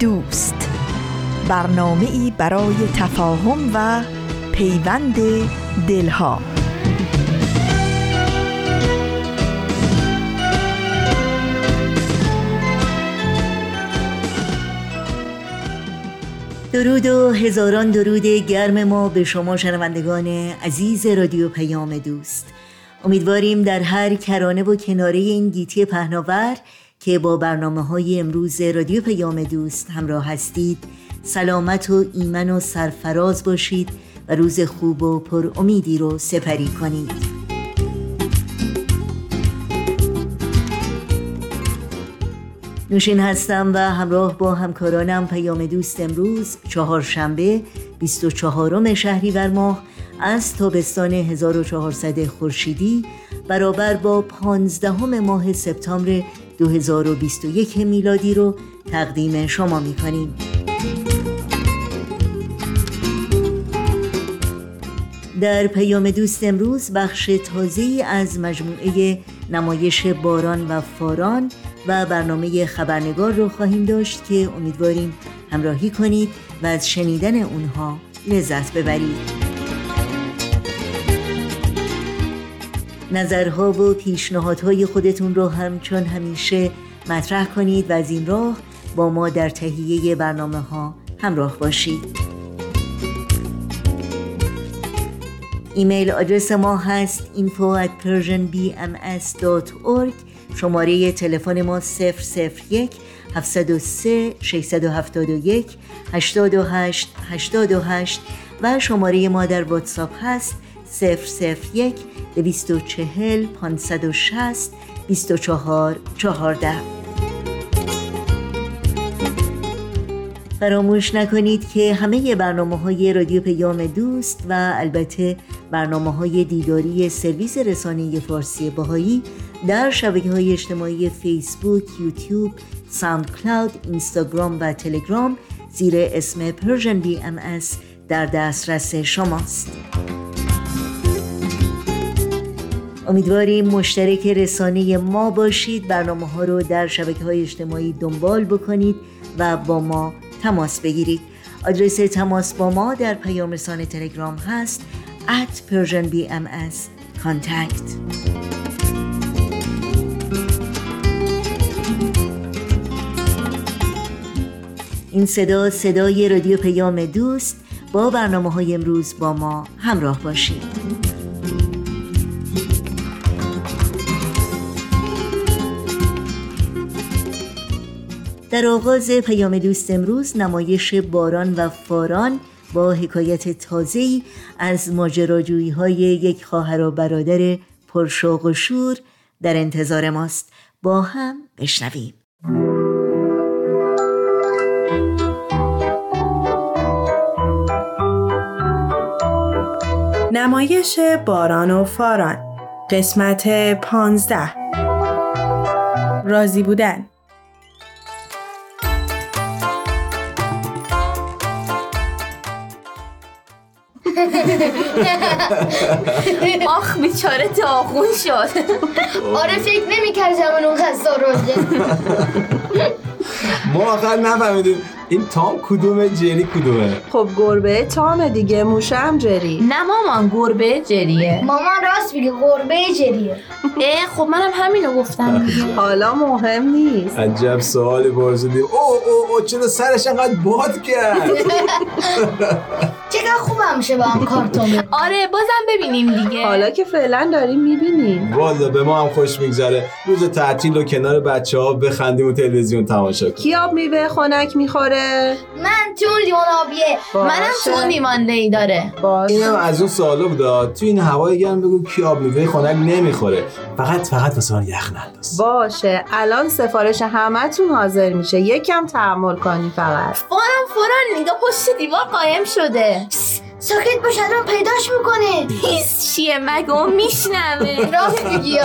دوست. برنامه ای برای تفاهم و پیوند دلها. درود و هزاران درود گرم ما به شما شنوندگان عزیز رادیو پیام دوست. امیدواریم در هر کرانه و کناره این گیتی پهناور که با برنامه های امروز رادیو پیام دوست همراه هستید سلامت و ایمن و سرفراز باشید و روز خوب و پر امیدی رو سپری کنید. نوشین هستم و همراه با همکارانم پیام دوست امروز چهارشنبه 24 شهریور ماه از تابستان 1400 خورشیدی برابر با 15 ماه سپتامبر 2021 میلادی رو تقدیم شما می کنیم. در پیام دوست امروز بخش تازه از مجموعه نمایش باران و فاران و برنامه خبرنگار رو خواهیم داشت که امیدواریم همراهی کنید و از شنیدن اونها لذت ببرید نظرها و پیشنهادهای خودتون رو همچون همیشه مطرح کنید و از این راه با ما در تهیه برنامه ها همراه باشید. ایمیل آدرس ما هست info at persianbms.org شماره تلفن ما 001 703 671 828 828 و شماره ما در واتساپ هست 001 240 560 24 14 فراموش نکنید که همه برنامه های رادیو پیام دوست و البته برنامه های دیداری سرویس رسانه فارسی باهایی در شبکه های اجتماعی فیسبوک، یوتیوب، ساوند کلاود، اینستاگرام و تلگرام زیر اسم پرژن بی ام در دسترس شماست. امیدواریم مشترک رسانه ما باشید برنامه ها رو در شبکه های اجتماعی دنبال بکنید و با ما تماس بگیرید. آدرس تماس با ما در پیام رسانه تلگرام هست at PersianBMS contact. این صدا صدای رادیو پیام دوست. با برنامه های امروز با ما همراه باشید. در آغاز پیام دوست امروز نمایش باران و فاران با حکایت تازه‌ای از ماجراجویی های یک خواهر و برادر پرشوق و شور در انتظار ماست. با هم بشنویم. نمایش باران و فاران قسمت پانزده. راضی بودن. آخ بیچاره داغون شد. آره فکر نمی‌کرد زمان اون خسته ما آخر نفهمیدیم. این تام کدومه جری کدومه؟ خب گربه تام دیگه موشم جری. نه مامان گربه جریه. مامان راست میگه گربه جریه. اه خب منم همینو گفتم. حالا مهم نیست. عجب سوالی پرسیدی. او او او چرا سرش انقدر باد کرد؟ چقدر خوبم میشه با هم کارتون آره بازم ببینیم دیگه. حالا که فعلا داریم می‌بینیم. والا به ما هم خوش میگذره. روز تعطیل و کنار بچه ها بخندیم و تلویزیون تماشا کنیم. کی آب میوه خنک می‌خوره؟ داره؟ من تو اون لیوان آبیه. منم تو اون لیوان لی داره. باشه. اینم از اون سوالا بود تو این هوای گرم بگو کی آب میوه خنک نمی‌خوره. فقط فقط واسه من یخ ننداز. باشه. الان سفارش همتون حاضر میشه. یکم تحمل کنی فقط. فورم فورا نگاه پشت دیوار قایم شده. ساکت باش الان پیداش می‌کنه. هیس چیه؟ مگه اون میشنوه؟ راست میگی.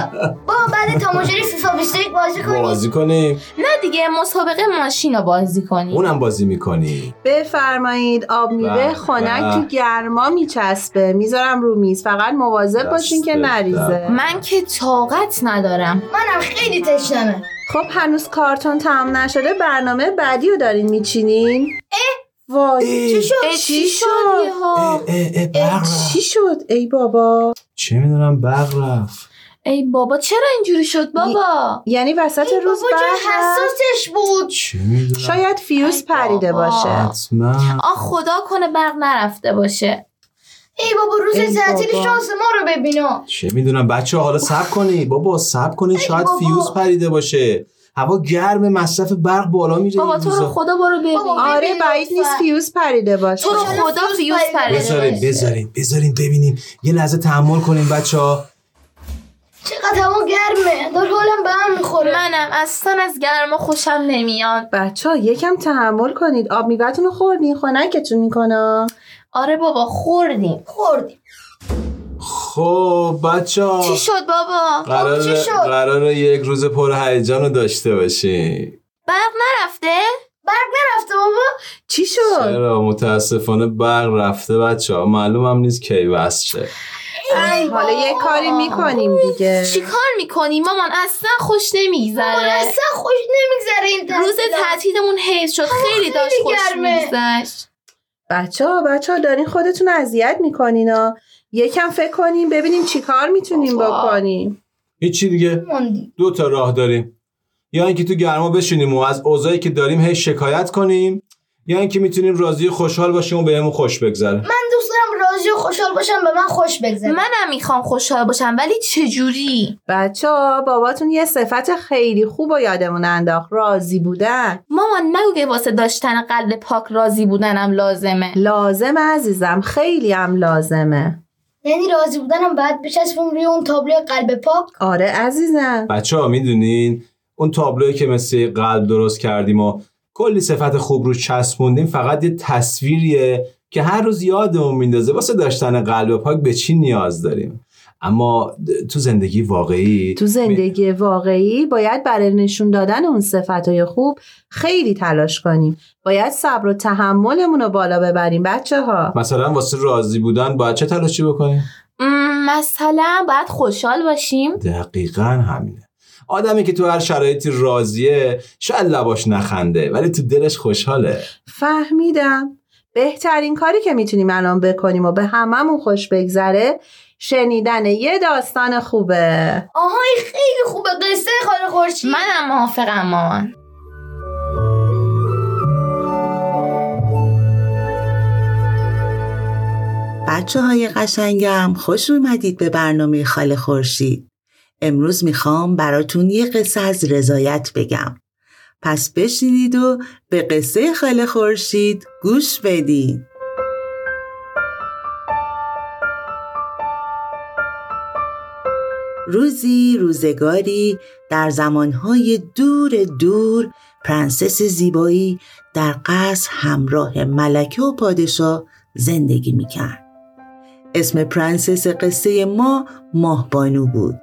با بعد تماشای فیفا 21 بازی کنی بازی کنیم. نه دیگه مسابقه ماشین رو بازی کنیم. اونم بازی می‌کنی. بفرمایید آب میوه خنک. تو گرما میچسبه. می‌ذارم رو میز. فقط مواظب باشین که نریزه. من که طاقت ندارم. منم خیلی تشنمه. خب هنوز کارتون تمام نشده برنامه بعدی رو دارین میچینین. وای چی شد؟ چی شد. چی شد؟ ای بابا. چه می‌دونم؟ برق رفت. ای بابا چرا اینجوری شد بابا؟ یعنی وسط ای روز بابا؟ حساسش بود. چه شاید فیوز پریده. باشه. حتما. آه خدا کنه برق نرفته باشه. ای بابا روز تعطیل. شانس ما رو ببینا چه می‌دونم؟ بچه حالا صبر کنی. بابا صبر کنی شاید بابا. فیوز پریده باشه. هوا گرم مصرف برق بالا میره بابا تو رو. خدا برو ببین. بابا، آره بعید. نیست فیوز پریده باشه. تو رو خدا فیوز پریده باشه. بذارین بذارین ببینیم. یه لحظه تحمل کنیم بچه ها چقدر هوا گرمه؟ داره حالم به هم می‌خوره. منم اصلا از گرما خوشم نمیاد. بچه ها یکم تحمل کنید. آب میوهتون رو خوردین خنکتون می‌کنه. آره بابا خوردیم. خوردیم. خب بچه ها چی شد بابا؟ قرار چی شد؟ قرار یک روز پر هیجان رو داشته باشیم برق نرفته؟ برق نرفته بابا. چی شد؟ چرا؟ متاسفانه برق رفته بچه ها معلوم هم نیست کی وصل شه. ای حالا یه. کاری می‌کنیم دیگه. چی کار می‌کنی؟ مامان اصلا خوش نمیگذره. اصلا خوش نمیگذره این روز. تعطیلمون حیف شد. خیلی داشت خوش. میگذشت. بچه ها بچه ها دارین خودتون اذیت می‌کنین ها. یکم فکر کنیم ببینیم چی کار می‌تونیم. بکنیم. هیچی دیگه. دو تا راه داریم. یا اینکه تو گرما بشینیم و از اوضاعی که داریم هی شکایت کنیم یا اینکه می‌تونیم راضی و خوشحال باشیم و بهمون خوش بگذره. من دوست دارم راضی و خوشحال باشم به من خوش بگذره. منم می‌خوام خوشحال باشم ولی چجوری؟ بچه ها باباتون یه صفت خیلی خوب و یادمون انداخت. راضی بودن. مامان نگو که واسه داشتن قلب پاک راضی بودنم لازمه. لازم عزیزم خیلی هم لازمه. یعنی راضی بودنم بعد بچسبم روی اون تابلو قلب پاک. آره عزیزم. بچه ها می‌دونین؟ اون تابلوی که مثل قلب درست کردیم و کلی صفت خوب رو چسبوندیم فقط یه تصویریه که هر روز یادمون میندازه. واسه داشتن قلب پاک به چی نیاز داریم؟ اما تو زندگی واقعی تو زندگی واقعی باید برای نشون دادن اون صفتهای خوب خیلی تلاش کنیم. باید صبر و تحملمون رو بالا ببریم بچه ها مثلا واسه راضی بودن باید چه تلاشی بکنیم؟ مثلا باید خوشحال باشیم. دقیقا همینه. آدمی که تو هر شرایطی راضیه شاید لباش نخنده ولی تو دلش خوشحاله. فهمیدم. بهترین کاری که می‌تونیم الان بکنیم و به هممون خوش بگذره شنیدن یه داستان خوبه آها این خیلی خوبه قصه خاله خورشید منم موافقم مامان بچه های قشنگم خوش اومدید به برنامه خاله خورشید. امروز می‌خوام براتون یه قصه از رضایت بگم. پس بشینید و به قصه خاله خورشید گوش بدید. روزی روزگاری در زمانهای دور دور پرنسس زیبایی در قصر همراه ملکه و پادشاه زندگی می‌کرد. اسم پرنسس قصه ما ماهبانو بود.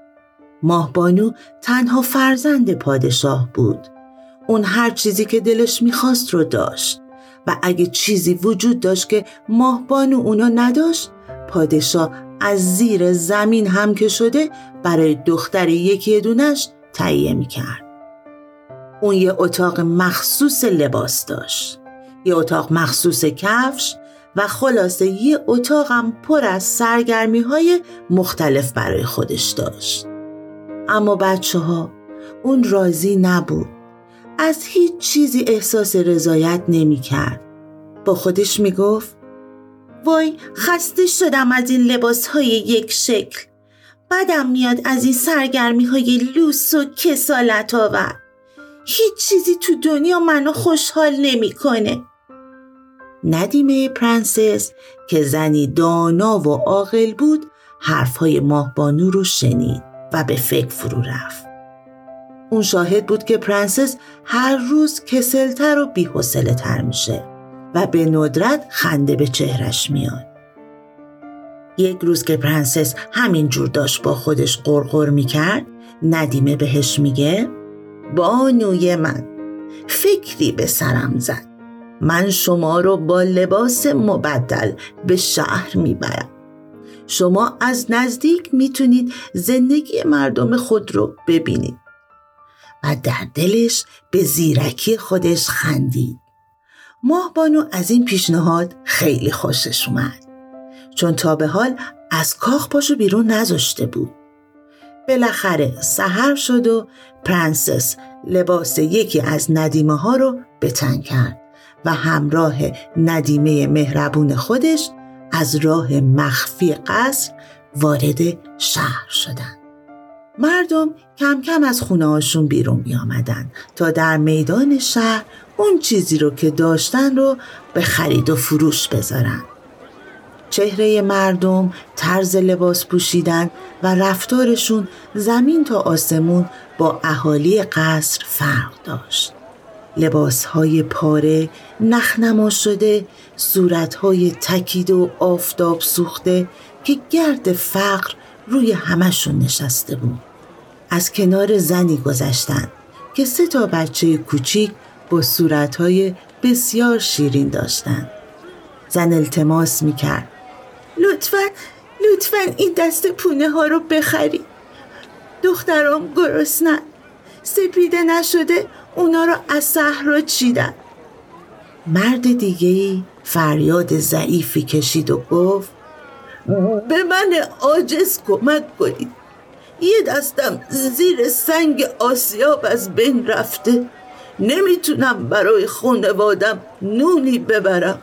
ماهبانو تنها فرزند پادشاه بود. اون هر چیزی که دلش می‌خواست رو داشت و اگه چیزی وجود داشت که ماهبانو اونا نداشت پادشاه از زیر زمین هم که شده برای دختر یکی دونش تهیه می‌کرد. اون یه اتاق مخصوص لباس داشت. یه اتاق مخصوص کفش و خلاصه یه اتاقم پر از سرگرمی های مختلف برای خودش داشت. اما بچه ها اون راضی نبود. از هیچ چیزی احساس رضایت نمی کرد. با خودش می گفت وای خسته شدم از این لباس های یک شکل. بدم میاد از این سرگرمی های لوس و کسالت آور. هیچ چیزی تو دنیا منو خوشحال نمی‌کنه. ندیمه پرنسس که زنی دانا و عاقل بود حرفهای ماهبانو رو شنید و به فکر فرو رفت. اون شاهد بود که پرنسس هر روز کسلتر و بی‌حوصله تر میشه و به ندرت خنده به چهرش میاد. یک روز که پرنسس همینجور داشت با خودش قرقر می‌کرد ندیمه بهش میگه بانوی من فکری به سرم زد. من شما رو با لباس مبدل به شهر می‌برم. شما از نزدیک می‌تونید زندگی مردم خود رو ببینید. و در دلش به زیرکی خودش خندید. ماهبانو از این پیشنهاد خیلی خوشش اومد. چون تا به حال از کاخ پاشو بیرون نذاشته بود. بالاخره سحر شد و پرنسس لباس یکی از ندیمه ها رو به تن کرد و همراه ندیمه مهربون خودش از راه مخفی قصر وارد شهر شدند. مردم کم کم از خونه هاشون بیرون می آمدن تا در میدان شهر اون چیزی رو که داشتن رو به خرید و فروش بذارن. چهره مردم، طرز لباس پوشیدن و رفتارشون زمین تا آسمون با اهالی قصر فرق داشت. لباسهای پاره، نخنما شده، صورتهای تکید و آفتاب سوخته که گرد فقر روی همشون نشسته بود. از کنار زنی گذشتن که سه تا بچه کوچیک با صورتهای بسیار شیرین داشتند. زن التماس می‌کرد. لطفا لطفا این دست پونه ها رو بخری. دخترام گرسنن سپیده نشده اونا رو از صحرا چیدن. مرد دیگه فریاد ضعیفی کشید و گفت به من عاجز کمک کنید. یه دستم زیر سنگ آسیاب از بین رفته نمی‌تونم برای خانوادم نونی ببرم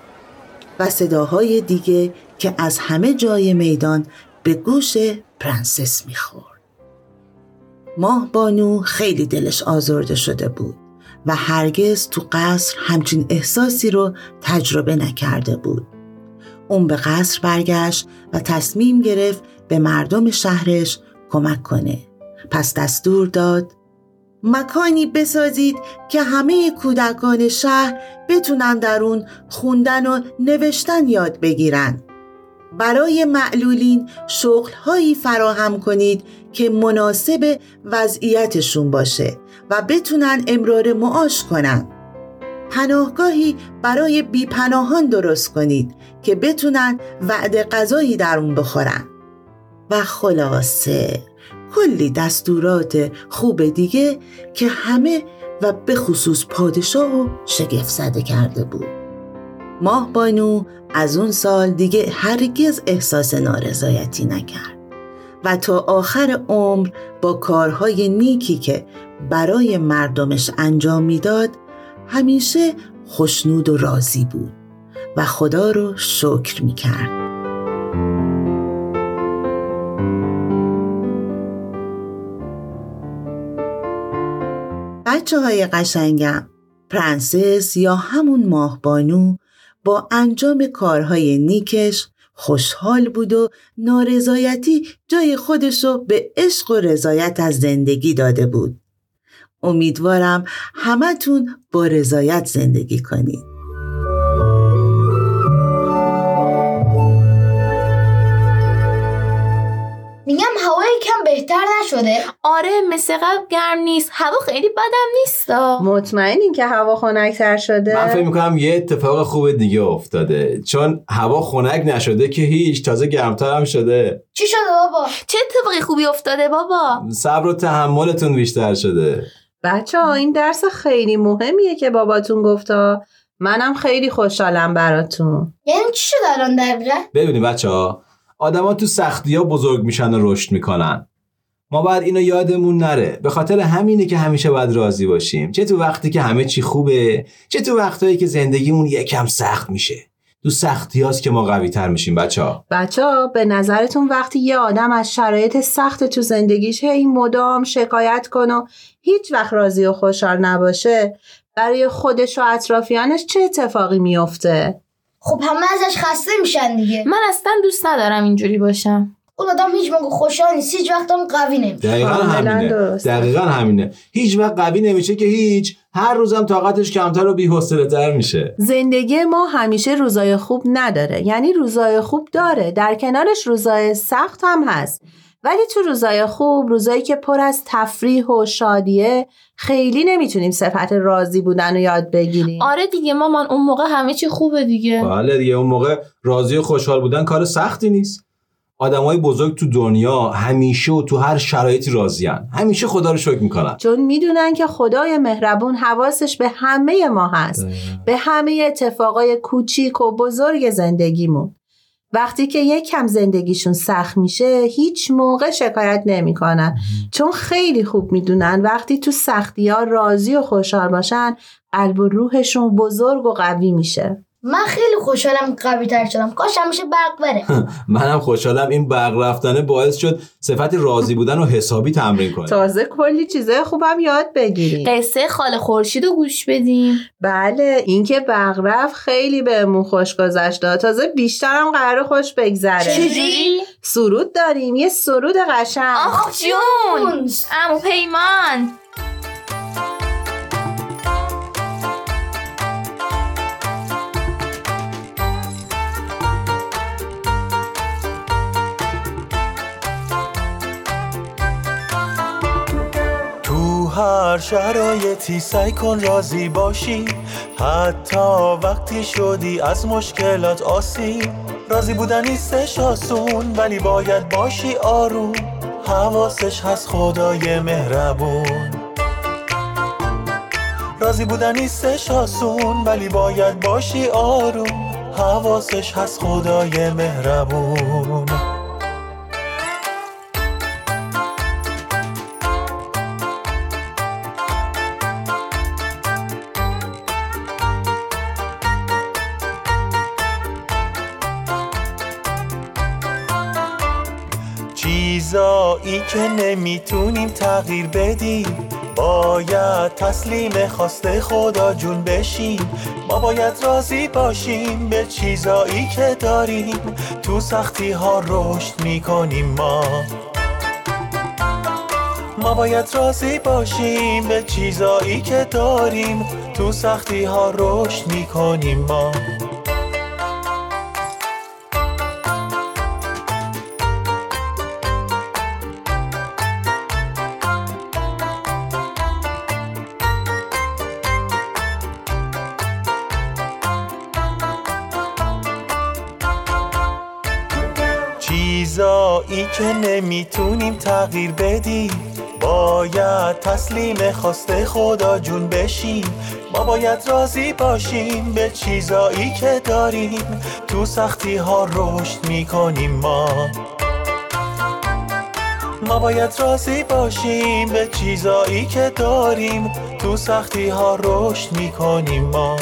و صداهای دیگه که از همه جای میدان به گوش پرنسس می‌خورد. ماه بانو خیلی دلش آزرده شده بود و هرگز تو قصر همچین احساسی رو تجربه نکرده بود. اون به قصر برگشت و تصمیم گرفت به مردم شهرش کمک کنه. پس دستور داد مکانی بسازید که همه کودکان شهر بتونن در اون خوندن و نوشتن یاد بگیرن. برای معلولین شغلهایی فراهم کنید که مناسب وضعیتشون باشه و بتونن امرار معاش کنن. پناهگاهی برای بیپناهان درست کنید که بتونن وعده غذایی در اون بخورن. و خلاصه کلی دستورات خوب دیگه که همه و به خصوص پادشاه و شگفت زده کرده بود. ماه بانو از اون سال دیگه هرگز احساس نارضایتی نکرد و تا آخر عمر با کارهای نیکی که برای مردمش انجام می‌داد همیشه خوشنود و راضی بود و خدا رو شکر می‌کرد. بچه های قشنگم پرنسس یا همون ماهبانو با انجام کارهای نیکش خوشحال بود و نارضایتی جای خودش رو به عشق و رضایت از زندگی داده بود. امیدوارم همتون با رضایت زندگی کنید. کم بهتر نشده. آره مثل قبل گرم نیست. هوا خیلی بدم نیست. مطمئنین که هوا خنکتر شده؟ من فکر می‌کنم یه اتفاق خوب دیگه افتاده. چون هوا خنک نشده که هیچ تازه گرمتر هم شده. چی شده بابا؟ چه اتفاقی خوبی افتاده بابا؟ صبر و تحملتون بیشتر شده. بچه ها این درس خیلی مهمیه که باباتون گفتا. منم خیلی خوشحالم براتون. یعنی چی شده الان دقیقا؟ ببینید بچه ها آدما تو سختی ها بزرگ میشن و رشد می‌کنن. ما باید اینو یادمون نره. به خاطر همینه که همیشه باید راضی باشیم. چه تو وقتی که همه چی خوبه چه تو وقتایی که زندگیمون یکم سخت میشه. تو سختی هاست که ما قوی تر میشیم بچه ها بچه ها به نظرتون وقتی یه آدم از شرایط سخت تو زندگیش هی مدام شکایت کنه و هیچ وقت راضی و خوشحال نباشه برای خودش و اطرافیانش چه اتفاقی میفته؟ خب همه ازش خسته میشن دیگه. من اصلا دوست ندارم اینجوری باشم. اون آدم هیچ موقع خوشحال نیست. هیچ وقت هم قوی نمیشه. دقیقا همینه. دقیقا همینه. هیچ وقت قوی نمیشه که هیچ. هر روزم طاقتش کمتر و بی‌حوصله تر میشه. زندگی ما همیشه روزای خوب نداره. یعنی روزای خوب داره. در کنارش روزای سخت هم هست. ولی تو روزای خوب روزایی که پر از تفریح و شادیه خیلی نمی‌تونیم صفت راضی بودن رو یاد بگیریم. آره دیگه مامان اون موقع همه چی خوبه دیگه. بله دیگه اون موقع راضی و خوشحال بودن کار سختی نیست. آدمای بزرگ تو دنیا همیشه و تو هر شرایطی راضیان همیشه خدا رو شکر می‌کنن. چون می‌دونن که خدای مهربون حواسش به همه ما هست. به همه اتفاقای کوچیک و بزرگ زندگیمون. وقتی که یک کم زندگیشون سخت میشه هیچ موقع شکایت نمی‌کنن. چون خیلی خوب می‌دونن وقتی تو سختی ها راضی و خوشحال باشن قلب و روحشون بزرگ و قوی میشه. من خیلی خوشحالم قوی تر شدم. کاش همیشه برق بره. منم خوشحالم این برق رفتنه باعث شد صفت راضی بودن و حسابی تمرین کنه تازه کلی چیزای خوبم یاد بگیریم. قصه خاله خورشید رو گوش بدیم. بله اینکه برق رفت خیلی بهمون خوش گذشت. تازه بیشترم قرار خوش بگذره. چجوری؟ سرود داریم. یه سرود قشنگ. آخ جون! امو پیمان! هر شرایطی سعی کن راضی باشی. حتی وقتی شدی از مشکلات آسیب راضی بودن نیستش آسون ولی باید باشی آروم. حواسش هست خدای مهربون. راضی بودن نیستش آسون ولی باید باشی آروم. حواسش هست خدای مهربون. چیزایی که نمی‌تونیم تغییر بدیم. باید تسلیم خواسته خدا جون بشیم. ما باید راضی باشیم به چیزایی که داریم. تو سختی ها رشد می‌کنیم ما. ما باید راضی باشیم به چیزایی که داریم. تو سختی ها رشد می‌کنیم ما. که نمی‌تونیم تغییر بدیم. باید تسلیم خواسته خدا جون بشیم. ما باید راضی باشیم به چیزایی که داریم. تو سختی ها رشد می‌کنیم ما. ما باید راضی باشیم به چیزایی که داریم. تو سختی ها رشد می‌کنیم ما.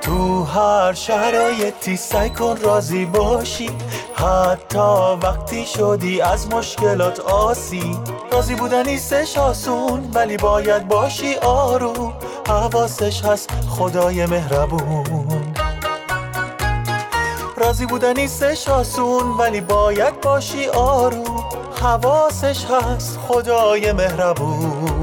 تو هر شرایطی سعی کن راضی باشی. حتی وقتی شدی از مشکلات آسی. راضی بودن نیستش آسون ولی باید باشی آروم حواسش هست خدای مهربون. راضی بودن نیستش آسون ولی باید باشی آروم حواسش هست خدای مهربون.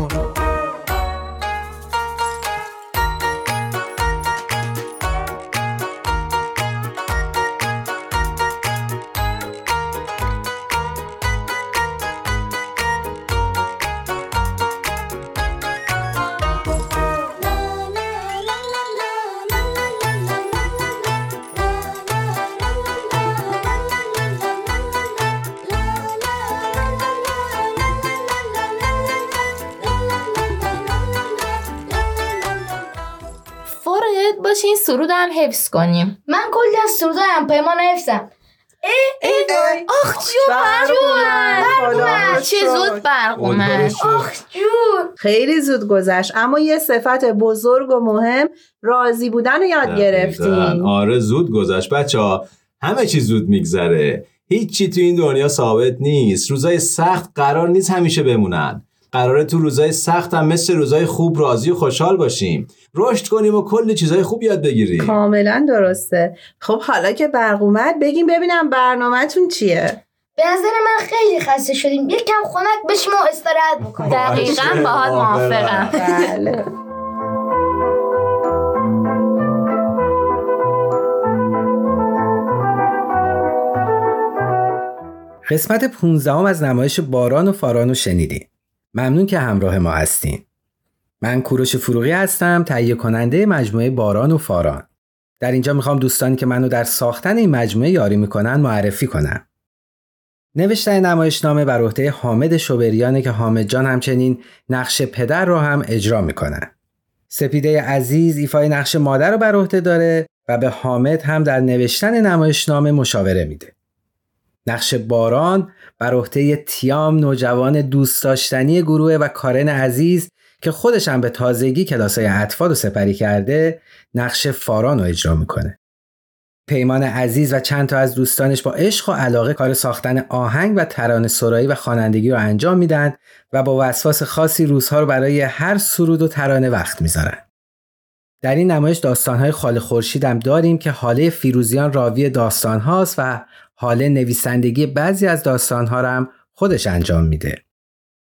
سرود هم حفظ کنیم. من کلی از سرودایم پیمان حفظم آخ جون برق برق خدا اومد. رو چه. زود برق اومد. آخ جون. خیلی زود گذشت. اما یه صفت بزرگ و مهم راضی بودن رو یاد گرفتیم. آره زود گذشت. بچه ها همه چی زود میگذره. هیچی تو این دنیا ثابت نیست. روزای سخت قرار نیست همیشه بمونن. قراره تو روزای سخت هم مثل روزای خوب راضی و خوشحال باشیم. رشد کنیم و کلی چیزای خوب یاد بگیریم. کاملا درسته. خب حالا که برق اومد بگیم ببینم برنامهتون چیه. به نظر من خیلی خسته شدیم. یک کم خنک بشیم و استراحت بکنیم. دقیقا باهات موافقم. بله. قسمت 15 از نمایش باران و فاران رو شنیدین. ممنون که همراه ما هستین. من کوروش فروغی هستم تهیه کننده مجموعه باران و فاران. در اینجا می‌خوام دوستانی که منو در ساختن این مجموعه یاری می‌کنن معرفی کنم. نوشتن نمایشنامه بر عهده حامد شوبریانه که حامد جان همچنین نقش پدر رو هم اجرا می‌کنن. سپیده عزیز ایفای نقش مادر رو بر عهده داره و به حامد هم در نوشتن نمایشنامه مشاوره میده. نقش باران بر عهده تیام نوجوان دوست داشتنی گروه و کارن عزیز که خودش هم به تازگی کلاسای اطفال رو سپری کرده نقش فاران رو اجرا می‌کنه. پیمان عزیز و چند تا از دوستانش با عشق و علاقه کار ساختن آهنگ و ترانه سرایی و خوانندگی رو انجام میدن و با وسواس خاصی روزها رو برای هر سرود و ترانه وقت می‌ذارن. در این نمایش داستانهای خال خورشید هم داریم که حاله فیروزیان راوی داستان هاست و حاله نویسندگی بعضی از داستان ها هم خودش انجام میده.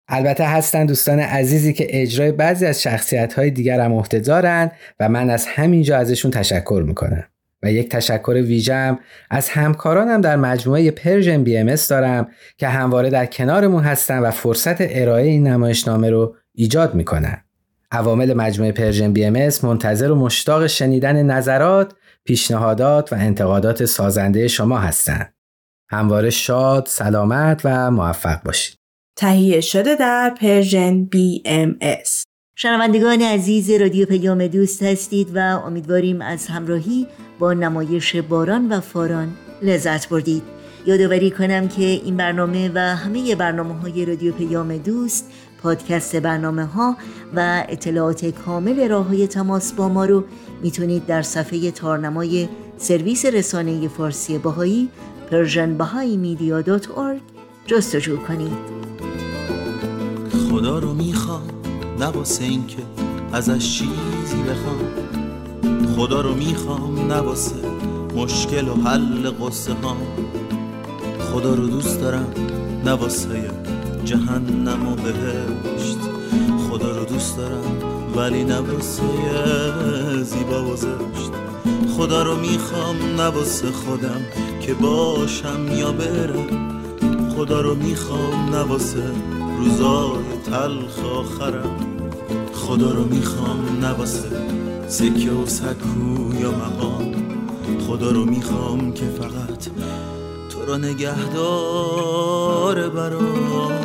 البته هستن دوستان عزیزی که اجرای بعضی از شخصیت های دیگر هم عهده و من از همینجا ازشون تشکر می‌کنم. و یک تشکر ویژم از همکارانم در مجموعه Persian BM دارم که همواره در کنارمون هستن و فرصت ارائه این نمایشنامه رو ایجاد می‌کنن. عوامل مجموعه Persian BM منتظر و مشتاق شنیدن نظرات، پیشنهادات و انتقادات سازنده شما هستند. همواره شاد، سلامت و موفق باشید. تهیه شده در پرژن BMS شنوندگان عزیز رادیو پیام دوست هستید و امیدواریم از همراهی با نمایش باران و فاران لذت بردید یادآوری کنم که این برنامه و همه برنامه های رادیو پیام دوست پادکست برنامه ها و اطلاعات کامل راه های تماس با ما رو می‌تونید در صفحه تارنمای سرویس رسانه فارسی باهایی persianbahaimedia.org جستجو کنید. خدا رو می‌خوام نه واسه اینکه ازش چیزی بخوام. خدا رو می‌خوام نه واسه مشکل و حل قصه ها. خدا رو دوست دارم نه واسه جهنم و بهشت. خدا رو دوست دارم ولی نه زیبا و زشت. خدا رو می‌خوام نه خودم. که باشم یا برم خدا رو می‌خوام نه واسه روزای تلخ آخرم. خدا رو می‌خوام نباسه سکه و سکو یا مقام. خدا رو می‌خوام که فقط تو رو نگهدار برام.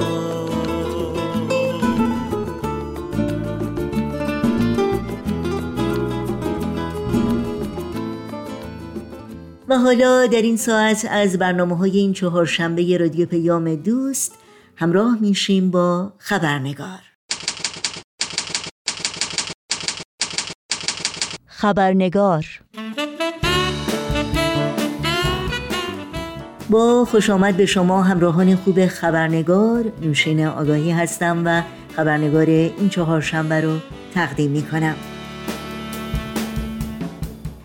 و حالا در این ساعت از برنامه های این چهار شنبه رادیو پیام دوست همراه میشیم با خبرنگار. خبرنگار. با خوش آمد به شما همراهان خوب خبرنگار. نوشین آگاهی هستم و خبرنگار این چهار شنبه رو تقدیم می کنم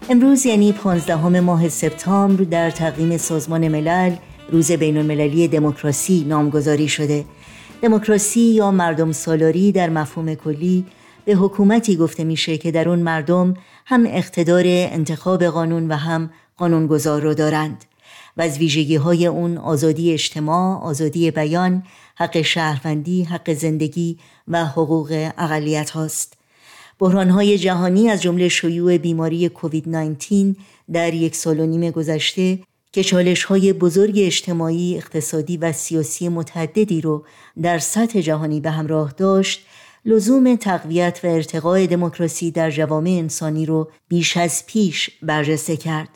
امروز یعنی 15 ماه سپتامبر در تقویم سازمان ملل روز بین المللی دموکراسی نامگذاری شده دموکراسی یا مردم سالاری در مفهوم کلی به حکومتی گفته میشه که در اون مردم هم اقتدار انتخاب قانون و هم قانونگذار رو دارند و از ویژگی های اون آزادی اجتماع، آزادی بیان، حق شهروندی، حق زندگی و حقوق اقلیت هاست. بحران های جهانی از جمله شیوع بیماری کووید 19 در یک سال و نیم گذشته که چالش های بزرگ اجتماعی، اقتصادی و سیاسی متعددی رو در سطح جهانی به همراه داشت، لزوم تقویت و ارتقای دموکراسی در جوامع انسانی رو بیش از پیش برجسته کرد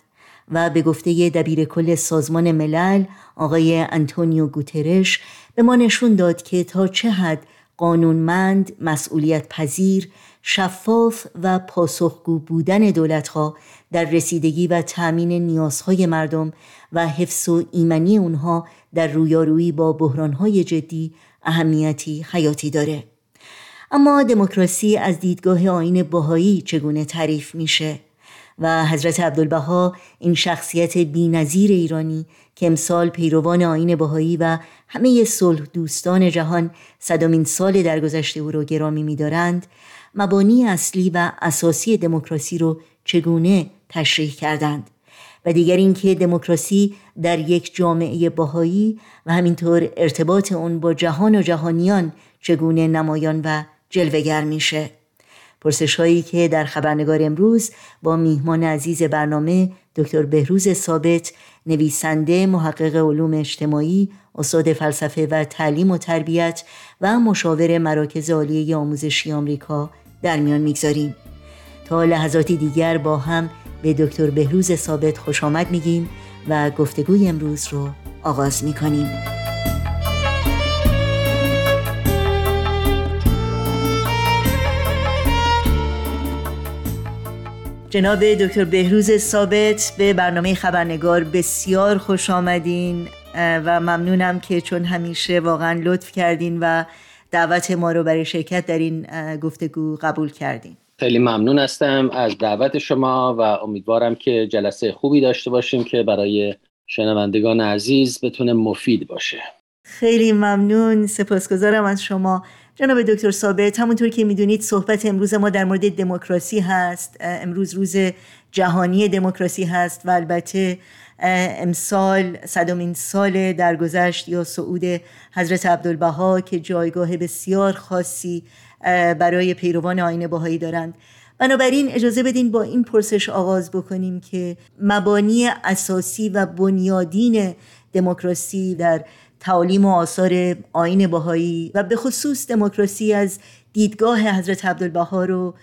و به گفته دبیر کل سازمان ملل آقای انتونیو گوترش به ما نشون داد که تا چه حد قانونمند، مسئولیت پذیر، شفاف و پاسخگو بودن دولتها در رسیدگی و تأمین نیازهای مردم و حفظ و ایمنی اونها در رویارویی با بحرانهای جدی اهمیتی حیاتی داره. اما دموکراسی از دیدگاه آین باهایی چگونه تعریف میشه و حضرت عبدالبها این شخصیت بینظیر ایرانی که امسال پیروان آین باهایی و همه صلح دوستان جهان صدامین سال درگذشته او را گرامی میدارند مبانی اصلی و اساسی دموکراسی رو چگونه تشریح کردند؟ و دیگر اینکه دموکراسی در یک جامعه باهایی و همینطور ارتباط اون با جهان و جهانیان چگونه نمایان و جلوگر میشه. پرسش هایی که در خبرنگار امروز با میهمان عزیز برنامه دکتر بهروز ثابت نویسنده محقق علوم اجتماعی استاد فلسفه و تعلیم و تربیت و مشاور مراکز عالیه آموزشی آمریکا در میان می‌گذاریم. تا لحظاتی دیگر با هم به دکتر بهروز ثابت خوش آمد میگیم و گفتگوی امروز رو آغاز می‌کنیم. جناب دکتر بهروز ثابت به برنامه خبرنگار بسیار خوش آمدین و ممنونم که چون همیشه واقعا لطف کردین و دعوت ما رو برای شرکت در این گفتگو قبول کردین. خیلی ممنون هستم از دعوت شما و امیدوارم که جلسه خوبی داشته باشیم که برای شنوندگان عزیز بتونه مفید باشه. خیلی ممنون. سپاسگزارم از شما. جناب دکتر ثابت همونطور که می‌دونید صحبت امروز ما در مورد دموکراسی هست امروز روز جهانی دموکراسی هست و البته امسال صدامین سال درگذشت یا صعود حضرت عبدالبها که جایگاه بسیار خاصی برای پیروان آین باهایی دارند. بنابراین اجازه بدین با این پرسش آغاز بکنیم که مبانی اساسی و بنیادین دموکراسی در تعالیم و آثار آین باهایی و به خصوص دموکراسی از دیدگاه حضرت عبدالبها رو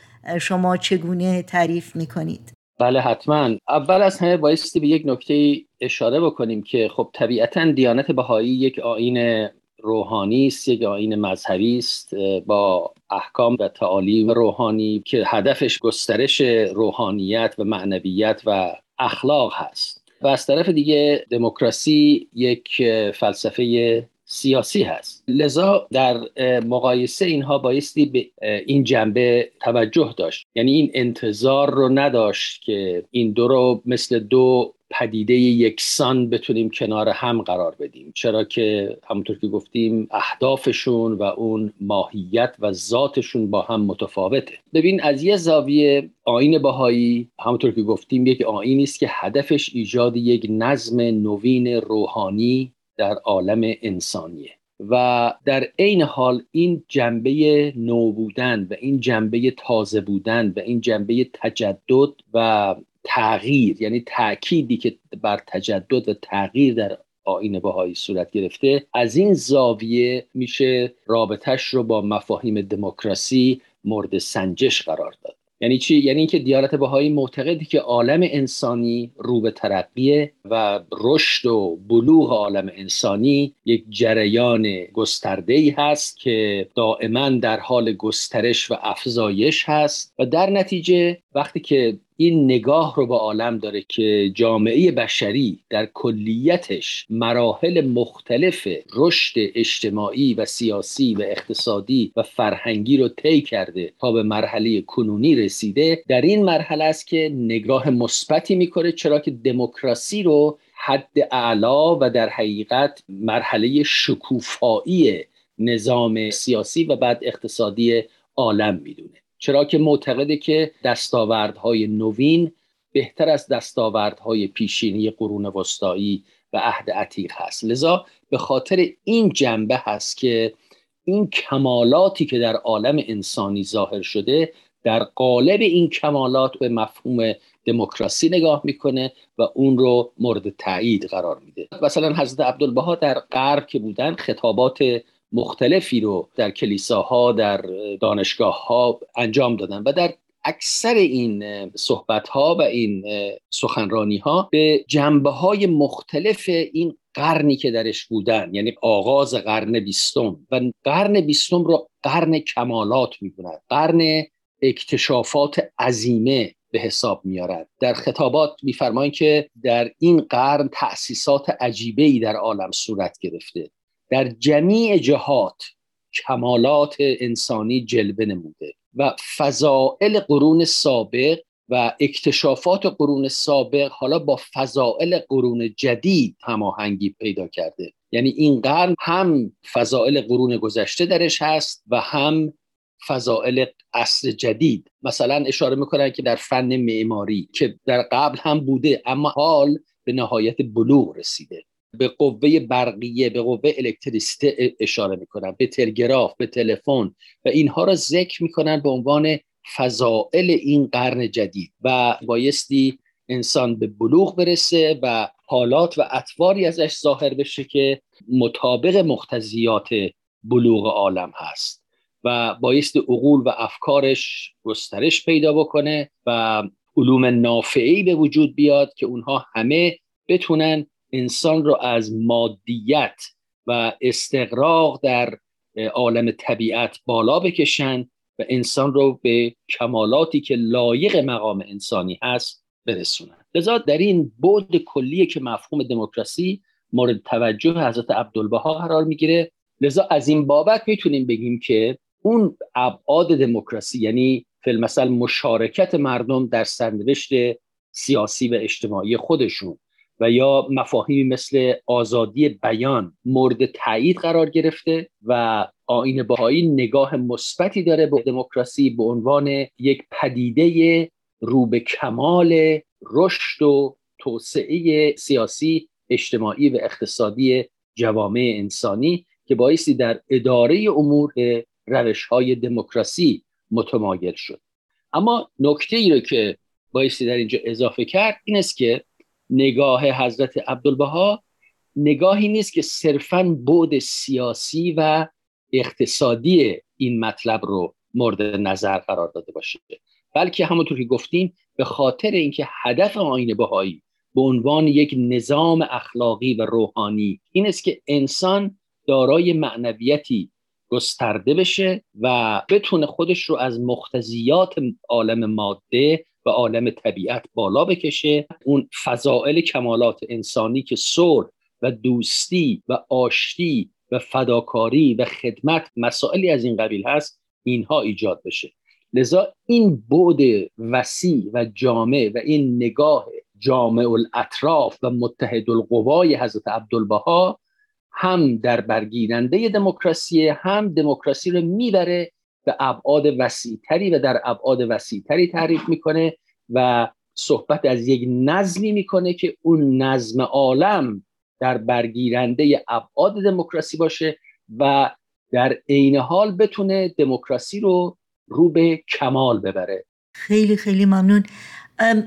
شما چگونه تعریف می‌کنید؟ بله حتما اول از همه بایستی به یک نکته اشاره بکنیم که خب طبیعتا دیانت بهایی یک آین روحانی است یک آین مذهبی است با احکام و تعالیم روحانی که هدفش گسترش روحانیت و معنویت و اخلاق هست و از طرف دیگه دموکراسی یک فلسفه سیاسی هست. لذا در مقایسه اینها بایستی به این جنبه توجه داشت. یعنی این انتظار رو نداشت که این دو رو مثل دو پدیده یکسان بتونیم کنار هم قرار بدیم. چرا که همونطور که گفتیم اهدافشون و اون ماهیت و ذاتشون با هم متفاوته. ببین از یه زاویه آین باهایی همونطور که گفتیم یک آینی است که هدفش ایجاد یک نظم نوین روحانی در عالم انسانیه. و در عین حال این جنبه نو بودن و این جنبه تازه بودن و این جنبه تجدد و تغییر یعنی تأکیدی که بر تجدد و تغییر در آین بهایی صورت گرفته از این زاویه میشه رابطش رو با مفاهیم دموکراسی مورد سنجش قرار داد. یعنی چی؟ یعنی اینکه دیانت بهایی معتقدی که عالم انسانی رو به ترقیه و رشد و بلوغ عالم انسانی یک جریان گسترده ای هست که دائما در حال گسترش و افزایش هست و در نتیجه وقتی که این نگاه رو به عالم داره که جامعه بشری در کلیتش مراحل مختلف رشد اجتماعی و سیاسی و اقتصادی و فرهنگی رو طی کرده تا به مرحله کنونی رسیده. در این مرحله است که نگاه مثبتی می‌کنه چرا که دموکراسی رو حد اعلا و در حقیقت مرحله شکوفایی نظام سیاسی و بعد اقتصادی عالم می‌دونه. چرا که معتقده که دستاوردهای نوین بهتر از دستاوردهای پیشینی قرون وسطایی و عهد عتیق هست. لذا به خاطر این جنبه هست که این کمالاتی که در عالم انسانی ظاهر شده در قالب این کمالات به مفهوم دموکراسی نگاه می‌کنه و اون رو مورد تایید قرار میده. مثلا حضرت عبدالبها در غرب که بودن خطابات مختلفی رو در کلیساها در دانشگاه ها انجام دادن و در اکثر این صحبت ها و این سخنرانی ها به جنبه های مختلف این قرنی که درش بودن یعنی آغاز قرن بیستم و قرن بیستم رو قرن کمالات می‌دونند قرن اکتشافات عظیمه به حساب میارد در خطابات میفرمایند که در این قرن تأسیسات عجیبه ای در عالم صورت گرفته. در جمیع جهات کمالات انسانی جلوه نموده و فضائل قرون سابق و اکتشافات قرون سابق حالا با فضائل قرون جدید هماهنگی پیدا کرده. یعنی این قرن هم فضائل قرون گذشته درش هست و هم فضائل عصر جدید. مثلا اشاره می‌کنن که در فن معماری که در قبل هم بوده اما حال به نهایت بلوغ رسیده. به قوه برقیه به قوه الکتریسیته اشاره می‌کنن. به تلگراف به تلفن و اینها را ذکر می‌کنن به عنوان فضائل این قرن جدید و بایستی انسان به بلوغ برسه و حالات و اطواری ازش ظاهر بشه که مطابق مختزیات بلوغ عالم هست و بایست عقول و افکارش گسترش پیدا بکنه و علوم نافعی به وجود بیاد که اونها همه بتونن انسان رو از مادیت و استقراق در عالم طبیعت بالا بکشن و انسان رو به کمالاتی که لایق مقام انسانی هست برسونن. لذا در این بود کلیه که مفهوم دموکراسی مورد توجه حضرت عبدالبها قرار می‌گیره لذا از این بابت می‌تونیم بگیم که اون ابعاد دموکراسی یعنی فیلمسل مشارکت مردم در سرنوشت سیاسی و اجتماعی خودشون و یا مفاهیمی مثل آزادی بیان مورد تایید قرار گرفته و آین بهایی نگاه مثبتی داره به دموکراسی به عنوان یک پدیده رو به کمال رشد و توسعه سیاسی اجتماعی و اقتصادی جوامع انسانی که بایستی در اداره امور روش های دموکراسی متمایل شد. اما نکته ای رو که بایستی در اینجا اضافه کرد این است که نگاه حضرت عبدالبها نگاهی نیست که صرفا بود سیاسی و اقتصادی این مطلب رو مورد نظر قرار داده باشه. بلکه همونطور که گفتیم به خاطر اینکه هدف آین بهایی به عنوان یک نظام اخلاقی و روحانی این است که انسان دارای معنویتی گسترده بشه و بتونه خودش رو از مختزیات عالم ماده و عالم طبیعت بالا بکشه. اون فضائل کمالات انسانی که صلح و دوستی و آشتی و فداکاری و خدمت مسائلی از این قبیل هست اینها ایجاد بشه. لذا این بود وسیع و جامع و این نگاه جامع الاطراف و متحد القوای حضرت عبدالبها هم در برگیرنده دموکراسی هم دموکراسی رو می‌بره به ابعاد وسیعتری و در ابعاد وسیعتری تعریف می‌کنه و صحبت از یک نظمی می‌کنه که اون نظم عالم در برگیرنده ابعاد دموکراسی باشه و در عین حال بتونه دموکراسی رو رو به کمال ببره. خیلی خیلی ممنون.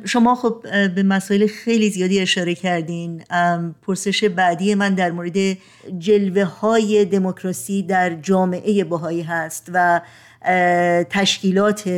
شما خب به مسائل خیلی زیادی اشاره کردین. پرسش بعدی من در مورد جلوه های دموکراسی در جامعه باهایی هست و تشکیلات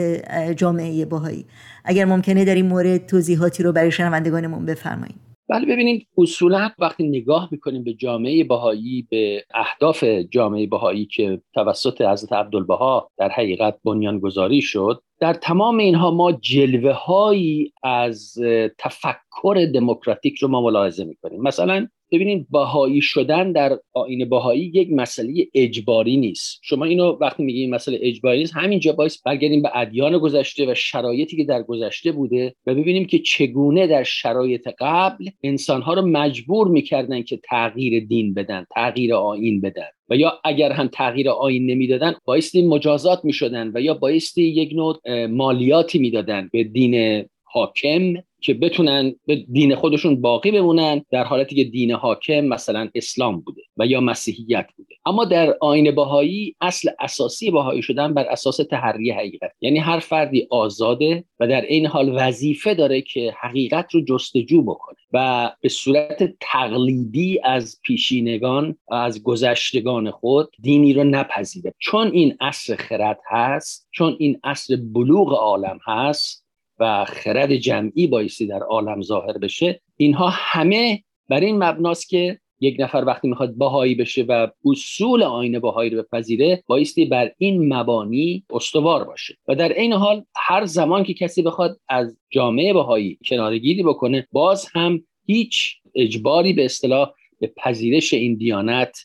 جامعه باهایی. اگر ممکنه در این مورد توضیحاتی رو برای شنوندگانمون بفرمایید. بله ببینید اصولا وقتی نگاه می‌کنیم به جامعه بهایی به اهداف جامعه بهایی که توسط حضرت عبدالبها در حقیقت بنیانگذاری شد در تمام اینها ما جلوه هایی از تفکر دموکراتیک رو ما ملاحظه می‌کنیم. مثلا ببینید بهایی شدن در آین بهایی یک مسئله اجباری نیست. شما اینو وقتی میگید مسئله اجباری نیست همینجا باعث برگردیم به ادیان گذشته و شرایطی که در گذشته بوده و ببینیم که چگونه در شرایط قبل انسانها رو مجبور می‌کردن که تغییر دین بدن تغییر آین بدن. و یا اگر هم تغییر آین نمی‌دادن بایستی مجازات می‌شدن و یا بایستی یک نوع مالیاتی می‌دادن به دین حاکم که بتونن به دین خودشون باقی بمونن در حالتی که دین حاکم مثلا اسلام بوده و یا مسیحیت بوده. اما در آین بهایی اصل اساسی بهایی شدن بر اساس تحری حقیقت. یعنی هر فردی آزاده و در این حال وظیفه داره که حقیقت رو جستجو بکنه و به صورت تقلیدی از پیشینگان از گذشتگان خود دینی رو نپذیره. چون این اصل خرد هست چون این اصل بلوغ عالم هست و خرد جمعی بایستی در عالم ظاهر بشه اینها همه بر این مبناست که یک نفر وقتی می‌خواد باهایی بشه و اصول آین باهایی رو بپذیره بایستی بر این مبانی استوار باشه. و در این حال هر زمان که کسی بخواد از جامعه باهایی کنارگیری بکنه باز هم هیچ اجباری به اصطلاح به پذیرش این دیانت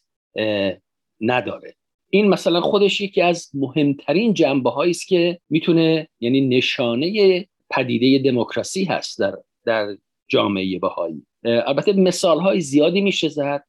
نداره. این مثلا خودش یکی از مهمترین جنبه است که می‌تونه یعنی نشانه پدیده دموکراسی هست در در جامعه بهایی. البته مثال های زیادی میشه زد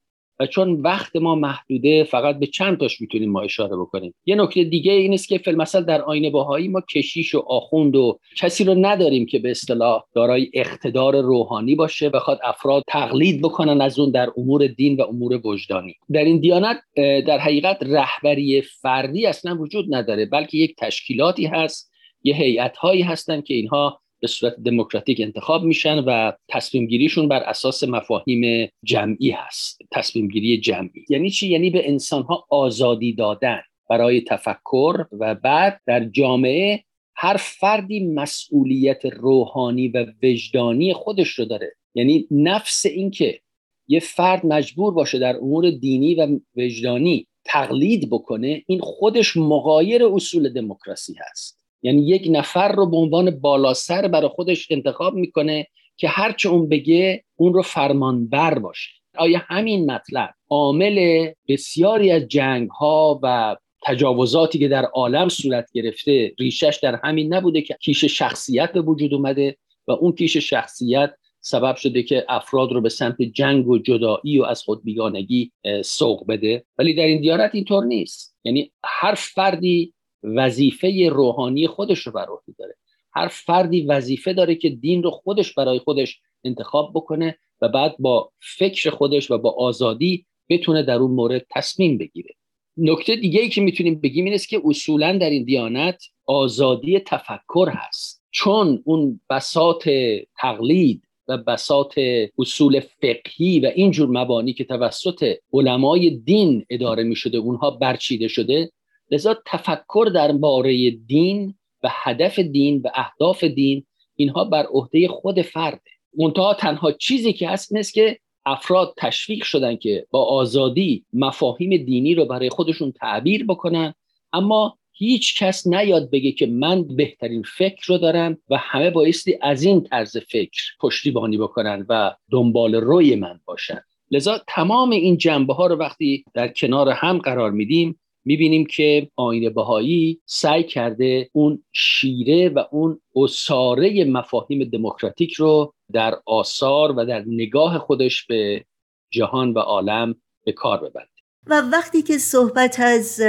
چون وقت ما محدوده فقط به چند تاش می‌تونیم ما اشاره بکنیم. یه نکته دیگه این است که فیلمسل در آینه باهایی ما کشیش و آخوند و کسی رو نداریم که به اصطلاح دارای اقتدار روحانی باشه بخواد افراد تقلید بکنن از اون در امور دین و امور وجدانی. در این دیانت در حقیقت رهبری فردی اصلا وجود نداره بلکه یک تشکیلاتی هست یه هیئت هایی هستن که اینها به صورت دموکراتیک انتخاب میشن و تصمیم گیریشون بر اساس مفاهیم جمعی هست تصمیم گیری جمعی. یعنی چی؟ یعنی به انسان ها آزادی دادن برای تفکر و بعد در جامعه هر فردی مسئولیت روحانی و وجدانی خودش رو داره. یعنی نفس اینکه یه فرد مجبور باشه در امور دینی و وجدانی تقلید بکنه این خودش مغایر اصول دموکراسی هست. یعنی یک نفر رو به عنوان بالاسر برای خودش انتخاب می‌کنه که هرچه اون بگه اون رو فرمانبر باشه. آیا همین مطلب عامل بسیاری از جنگ ها و تجاوزاتی که در عالم صورت گرفته ریشش در همین نبوده که کیش شخصیت به وجود اومده و اون کیش شخصیت سبب شده که افراد رو به سمت جنگ و جدایی و از خود بیگانگی سوق بده؟ ولی در این دیانت اینطور نیست. یعنی هر فردی وظیفه روحانی خودش رو بر عهده داره. هر فردی وظیفه داره که دین رو خودش برای خودش انتخاب بکنه و بعد با فکر خودش و با آزادی بتونه در اون مورد تصمیم بگیره. نکته دیگه ای که می‌تونیم بگیم این است که اصولا در این دیانت آزادی تفکر هست. چون اون بساط تقلید و بساط اصول فقهی و اینجور مبانی که توسط علمای دین اداره می شده اونها برچیده شده لذا تفکر درباره دین و هدف دین و اهداف دین اینها بر عهده خود فرده. منتها تنها چیزی که هست نیست که افراد تشویق شدن که با آزادی مفاهیم دینی رو برای خودشون تعبیر بکنن اما هیچ کس نیاد بگه که من بهترین فکر رو دارم و همه بایستی از این طرز فکر پشتیبانی بکنن و دنبال روی من باشن. لذا تمام این جنبه ها رو وقتی در کنار هم قرار میدیم می‌بینیم که آین بهایی سعی کرده اون شیره و اون اساره مفاهیم دموکراتیک رو در آثار و در نگاه خودش به جهان و عالم به کار ببنده و وقتی که صحبت از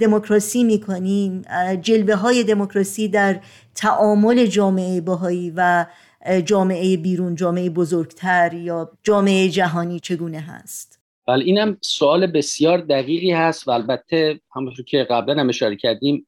دموکراسی می‌کنیم جلوه های دموکراسی در تعامل جامعه بهایی و جامعه بیرون جامعه بزرگتر یا جامعه جهانی چگونه هست؟ بله اینم سوال بسیار دقیقی هست و البته همونطور که قبلا هم اشاره کردیم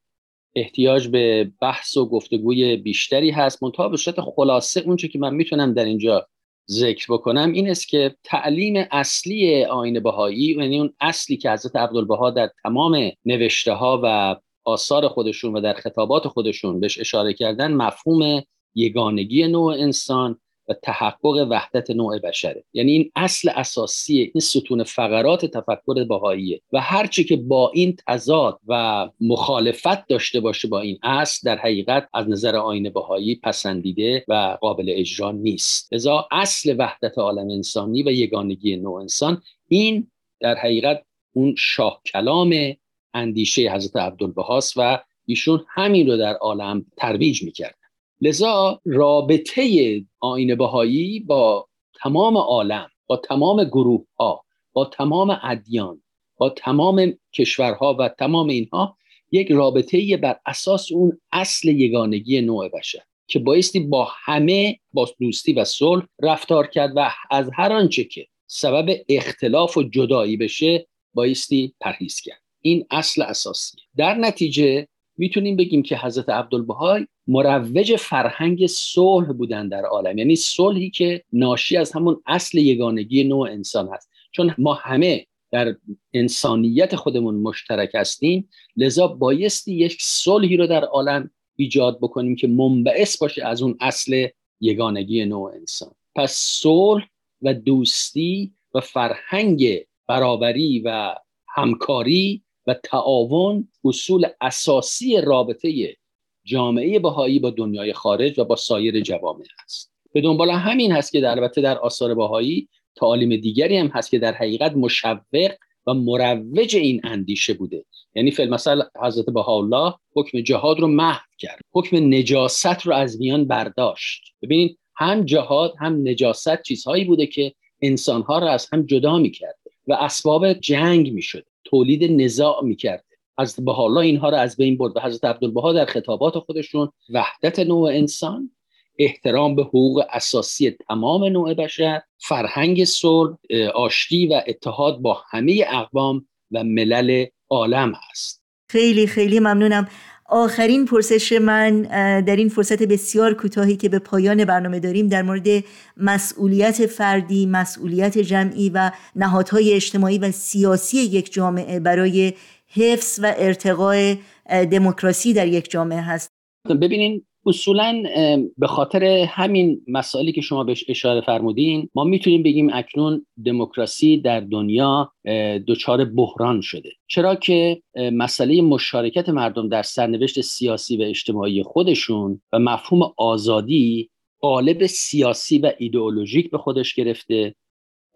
احتیاج به بحث و گفتگوی بیشتری هست. منتها به صورت خلاصه اونچه که من می‌تونم در اینجا ذکر بکنم این است که تعلیم اصلی آین بهایی یعنی اون اصلی که حضرت عبدالبها در تمام نوشته ها و آثار خودشون و در خطابات خودشون بهش اشاره کردن مفهوم یگانگی نوع انسان. و تحقق وحدت نوع بشره. یعنی این اصل اساسی این ستون فقرات تفکر باهاییه و هرچی که با این تضاد و مخالفت داشته باشه با این اصل در حقیقت از نظر آین باهایی پسندیده و قابل اجرا نیست. لذا اصل وحدت عالم انسانی و یگانگی نوع انسان این در حقیقت اون شاه کلام اندیشه حضرت عبدالبهاست و ایشون همین رو در عالم ترویج می‌کرد. لذا رابطه آین بهایی با تمام عالم با تمام گروه ها با تمام ادیان با تمام کشورها و تمام اینها یک رابطه بر اساس اون اصل یگانگی نوع بشر که بایستی با همه با دوستی و صلح رفتار کرد و از هر آنچه که سبب اختلاف و جدایی بشه بایستی پرهیز کرد. این اصل اساسی. در نتیجه می‌تونیم بگیم که حضرت عبدالبهای مروج فرهنگ صلح بودن در عالم. یعنی صلحی که ناشی از همون اصل یگانگی نوع انسان هست. چون ما همه در انسانیت خودمون مشترک هستیم لذا بایستی یک صلحی رو در عالم ایجاد بکنیم که منبعث باشه از اون اصل یگانگی نوع انسان. پس صلح و دوستی و و فرهنگ برابری و همکاری و تعاون اصول اساسی رابطه جامعه بهایی با دنیای خارج و با سایر جوامع است. به دنبال همین هست که در البته در آثار بهایی تعالیم دیگری هم هست که در حقیقت مشوق و مروج این اندیشه بوده. یعنی فیلم مثل حضرت بهاءالله حکم جهاد رو محو کرد. حکم نجاست رو از میان برداشت. ببینید هم جهاد هم نجاست چیزهایی بوده که انسانها رو از هم جدا می‌کرده و اسباب جنگ می‌شد. تولید نزاع می‌کرده از بهاءالله اینها رو از بین برد و حضرت عبدالبها در خطابات خودشون وحدت نوع انسان احترام به حقوق اساسی تمام نوع بشر فرهنگ صلح آشتی و اتحاد با همه اقوام و ملل عالم هست خیلی خیلی ممنونم. آخرین پرسش من در این فرصت بسیار کوتاهی که به پایان برنامه داریم در مورد مسئولیت فردی، مسئولیت جمعی و نهادهای اجتماعی و سیاسی یک جامعه برای حفظ و ارتقاء دموکراسی در یک جامعه هست. ببینین اصولا به خاطر همین مسائلی که شما بهش اشاره فرمودین ما می‌تونیم بگیم اکنون دموکراسی در دنیا دچار بحران شده. چرا که مسئله مشارکت مردم در سرنوشت سیاسی و اجتماعی خودشون و مفهوم آزادی قالب سیاسی و ایدئولوژیک به خودش گرفته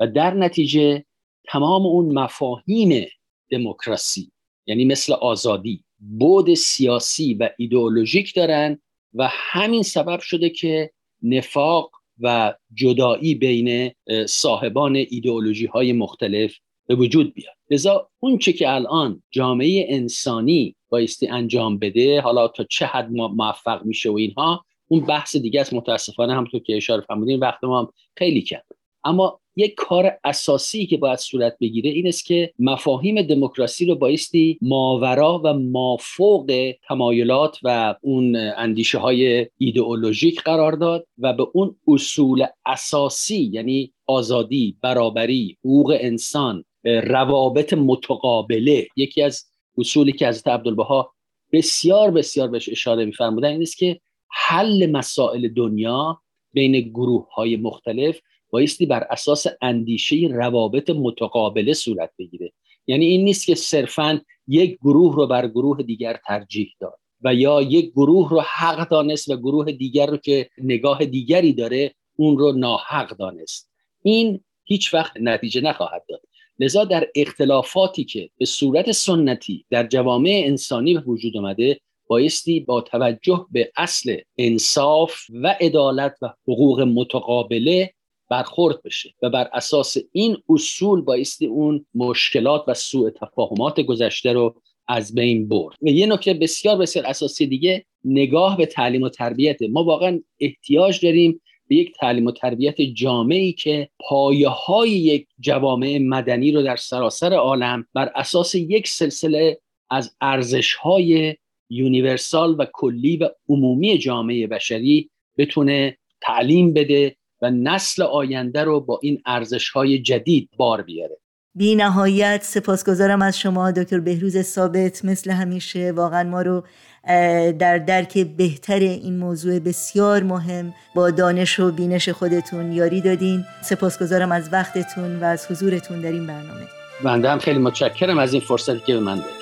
و در نتیجه تمام اون مفاهیم دموکراسی یعنی مثل آزادی بود سیاسی و ایدئولوژیک دارن و همین سبب شده که نفاق و جدایی بین صاحبان ایدئولوژی های مختلف به وجود بیاد. لذا اون چه که الان جامعه انسانی بایستی انجام بده حالا تا چه حد موفق میشه و اینها اون بحث دیگه است. متاسفانه همونطور که اشاره فرمودین وقت ما هم خیلی کم اما یک کار اساسی که باید صورت بگیره این است که مفاهیم دموکراسی رو بایستی ماورا و مافوق تمایلات و اون اندیشه های ایدئولوژیک قرار داد و به اون اصول اساسی یعنی آزادی، برابری، حقوق انسان، روابط متقابله یکی از اصولی که حضرت عبدالبها بسیار بسیار بهش اشاره میفرمودن این است که حل مسائل دنیا بین گروه های مختلف بایستی بر اساس اندیشه روابط متقابله صورت بگیره. یعنی این نیست که صرفا یک گروه رو بر گروه دیگر ترجیح داد و یا یک گروه رو حق دانست و گروه دیگر رو که نگاه دیگری داره اون رو ناحق دانست. این هیچ وقت نتیجه نخواهد داد. لذا در اختلافاتی که به صورت سنتی در جوامع انسانی به وجود آمده بایستی با توجه به اصل انصاف و عدالت و حقوق متقابله برخورد بشه و بر اساس این اصول بایستی اون مشکلات و سوء تفاهمات گذشته رو از بین برد. و یه نکته بسیار بسیار اساسی دیگه نگاه به تعلیم و تربیت. ما واقعا احتیاج داریم به یک تعلیم و تربیت جامعی که پایه های یک جوامع مدنی رو در سراسر عالم بر اساس یک سلسله از ارزش های یونیورسال و کلی و عمومی جامعه بشری بتونه تعلیم بده و نسل آینده رو با این ارزش های جدید بار بیاره. بی نهایت سپاسگزارم از شما دکتر بهروز ثابت. مثل همیشه واقعا ما رو در درک بهتر این موضوع بسیار مهم با دانش و بینش خودتون یاری دادین. سپاسگزارم از وقتتون و از حضورتون در این برنامه. بنده هم خیلی متشکرم از این فرصتی که به من دادید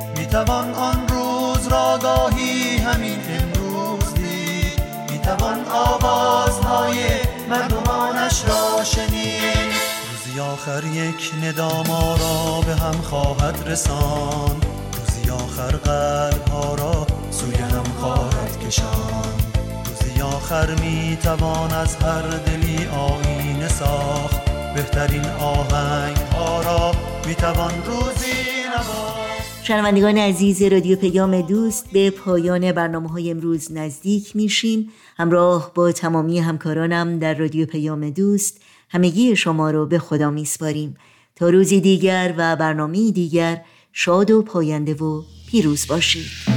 می توان آن روز را گاهی همین امروز دید. می توان آوازهای مردمانش را شنید. روزی آخر یک ندام را به هم خواهد رسان روزی آخر قلب ها را سوی هم خواهد کشان روزی آخر می توان از هر دلی آینه ساخت. بهترین آهنگ ها را می توان روزی شنوندگان عزیز رادیو پیام دوست به پایان برنامه های امروز نزدیک میشیم. همراه با تمامی همکارانم در رادیو پیام دوست همگی شما رو به خدا میسپاریم. تا روزی دیگر و برنامه دیگر شاد و پاینده و پیروز باشید.